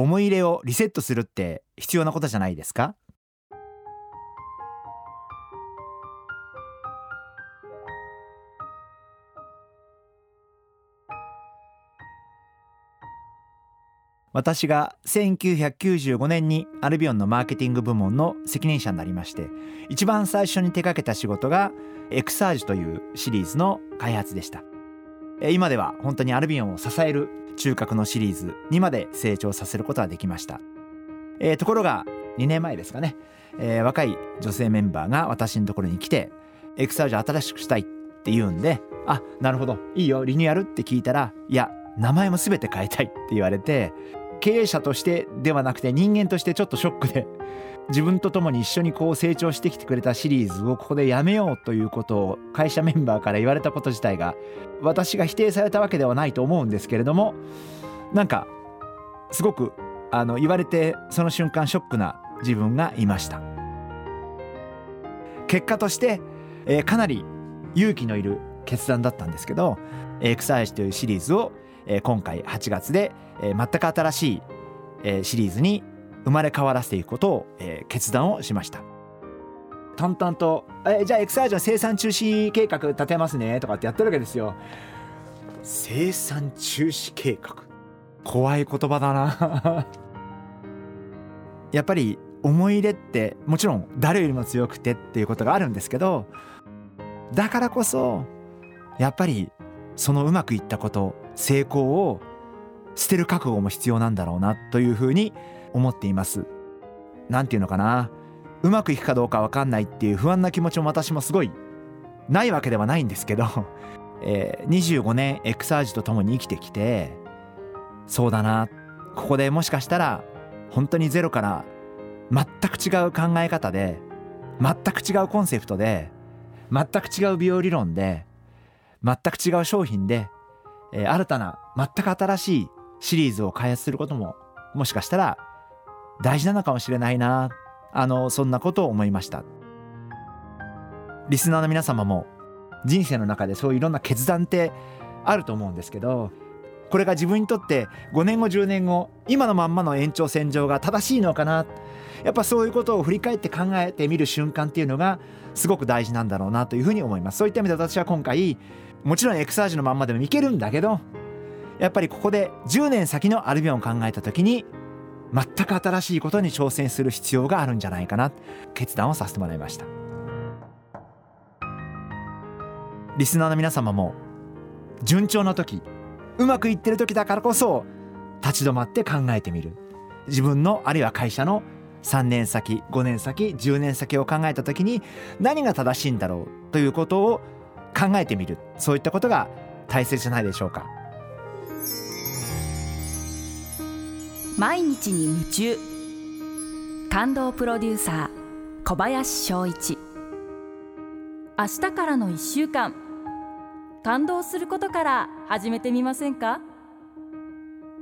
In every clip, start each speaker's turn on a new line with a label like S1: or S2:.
S1: 思い入れをリセットするって必要なことじゃないですか？私が1995年にアルビオンのマーケティング部門の責任者になりまして一番最初に手掛けた仕事がエクサージュというシリーズの開発でした。今では本当にアルビオンを支える中核のシリーズにまで成長させることができました、えー、ところが2年前ですかね、えー、若い女性メンバーが私のところに来てエクサージュ新しくしたいって言うんであなるほど。いいよ。リニューアルって聞いたらいや名前も全て変えたいって言われて経営者としてではなくて人間としてちょっとショックで自分と共に一緒にこう成長してきてくれたシリーズをここでやめようということを会社メンバーから言われたこと自体が私が否定されたわけではないと思うんですけれどもなんかすごくあの言われてその瞬間ショックな自分がいました。結果として、えー、かなり勇気のいる決断だったんですけど「エクサイズ」というシリーズを、えー、今回8月で、えー、全く新しい、えー、シリーズに生まれ変わらせていくことを、えー、決断をしました。淡々と「えじゃあエクサージョン生産中止計画立てますね」とかってやってるわけですよ。生産中止計画。怖い言葉だな。やっぱり思い入れってもちろん誰よりも強くてっていうことがあるんですけどだからこそやっぱりそのうまくいったこと成功を捨てる覚悟も必要なんだろうなというふうに思っています。何て言うのかな。うまくいくかどうか分かんないっていう不安な気持ちも私もすごい。ないわけではないんですけど、えー、25年エクサージと共に生きてきてそうだな。ここでもしかしたら本当にゼロから全く違う考え方で全く違うコンセプトで全く違う美容理論で全く違う商品で、えー、新たな全く新しいシリーズを開発することももしかしたら大事なのかもしれないな。あのそんなことを思いました。リスナーの皆様も人生の中でそういういろんな決断ってあると思うんですけどこれが自分にとって5年後10年後今のまんまの延長線上が正しいのかな。やっぱそういうことを振り返って考えてみる瞬間っていうのがすごく大事なんだろうなというふうに思います。そういった意味で私は今回もちろんエクサージュのまんまでもいけるんだけどやっぱりここで10年先のアルビオンを考えた時に全く新しいことに挑戦する必要があるんじゃないかな。決断をさせてもらいました。リスナーの皆様も順調な時うまくいってる時だからこそ立ち止まって考えてみる。自分のあるいは会社の3年先5年先10年先を考えた時に何が正しいんだろうということを考えてみる。そういったことが大切じゃないでしょうか。
S2: 毎日に夢中。感動プロデューサー小林翔一。明日からの1週間。感動することから始めてみませんか？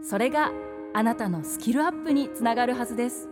S2: それがあなたのスキルアップにつながるはずです。